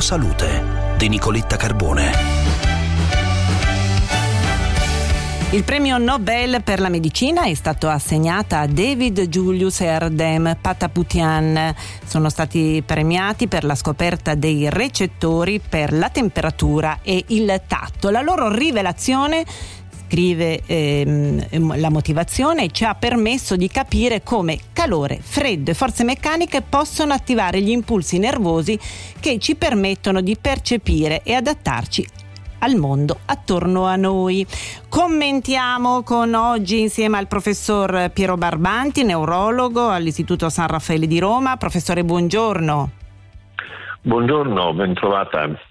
Salute di Nicoletta Carbone. Il premio Nobel per la medicina è stato assegnato a David Julius Erdem Pataputian. Sono stati premiati per la scoperta dei recettori per la temperatura e il tatto. La loro rivelazione scrive ehm, la motivazione ci ha permesso di capire come calore, freddo e forze meccaniche possono attivare gli impulsi nervosi che ci permettono di percepire e adattarci al mondo attorno a noi. Commentiamo con oggi insieme al professor Piero Barbanti, neurologo all'Istituto San Raffaele di Roma. Professore, buongiorno. Buongiorno, ben trovata.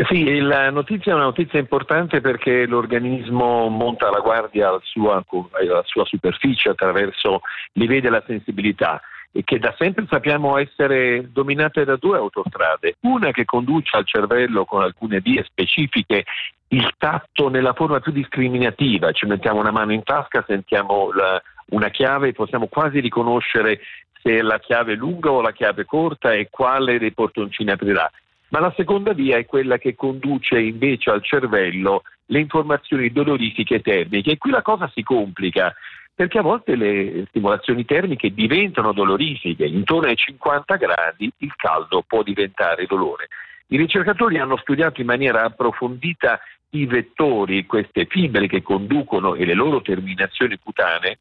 Eh sì, la notizia è una notizia importante perché l'organismo monta la guardia alla sua, alla sua superficie attraverso livelli della sensibilità e che da sempre sappiamo essere dominate da due autostrade, una che conduce al cervello con alcune vie specifiche il tatto nella forma più discriminativa, ci mettiamo una mano in tasca, sentiamo la, una chiave e possiamo quasi riconoscere se la chiave è lunga o la chiave è corta e quale dei portoncini aprirà. Ma la seconda via è quella che conduce invece al cervello le informazioni dolorifiche termiche e qui la cosa si complica perché a volte le stimolazioni termiche diventano dolorifiche, intorno ai 50 gradi il caldo può diventare dolore. I ricercatori hanno studiato in maniera approfondita i vettori, queste fibre che conducono e le loro terminazioni cutanee,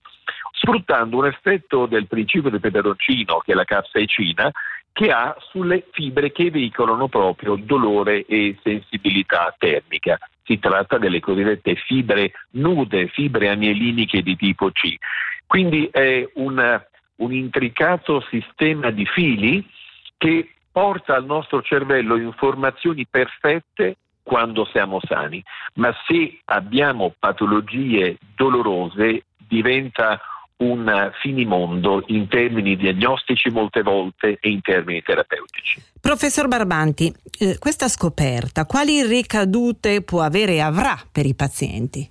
sfruttando un effetto del principio del peperoncino, che è la capsaicina, che ha sulle fibre che veicolano proprio dolore e sensibilità termica. Si tratta delle cosiddette fibre nude, fibre anieliniche di tipo C. Quindi è un, un intricato sistema di fili che porta al nostro cervello informazioni perfette quando siamo sani, ma se abbiamo patologie dolorose diventa un finimondo in termini diagnostici molte volte e in termini terapeutici. Professor Barbanti, eh, questa scoperta quali ricadute può avere e avrà per i pazienti?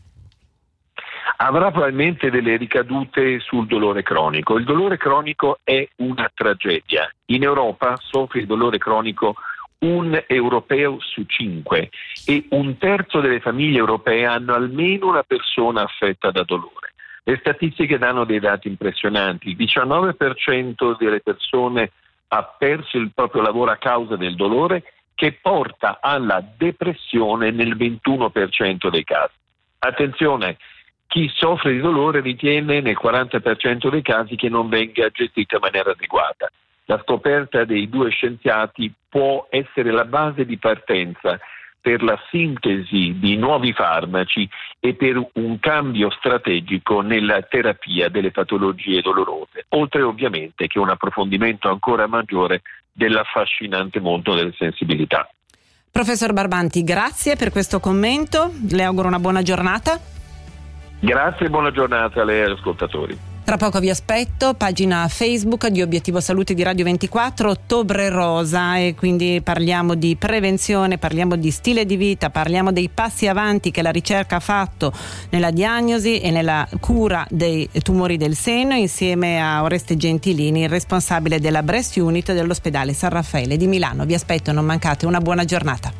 Avrà probabilmente delle ricadute sul dolore cronico. Il dolore cronico è una tragedia. In Europa soffre il dolore cronico un europeo su cinque e un terzo delle famiglie europee hanno almeno una persona affetta da dolore. Le statistiche danno dei dati impressionanti. Il 19% delle persone ha perso il proprio lavoro a causa del dolore che porta alla depressione nel 21% dei casi. Attenzione, chi soffre di dolore ritiene nel 40% dei casi che non venga gestito in maniera adeguata. La scoperta dei due scienziati può essere la base di partenza per la sintesi di nuovi farmaci e per un cambio strategico nella terapia delle patologie dolorose, oltre ovviamente che un approfondimento ancora maggiore dell'affascinante mondo delle sensibilità. Professor Barbanti, grazie per questo commento, le auguro una buona giornata. Grazie e buona giornata a lei e agli ascoltatori. Tra poco vi aspetto, pagina Facebook di Obiettivo Salute di Radio 24, Ottobre Rosa e quindi parliamo di prevenzione, parliamo di stile di vita, parliamo dei passi avanti che la ricerca ha fatto nella diagnosi e nella cura dei tumori del seno insieme a Oreste Gentilini, il responsabile della Breast Unit dell'ospedale San Raffaele di Milano. Vi aspetto, non mancate, una buona giornata.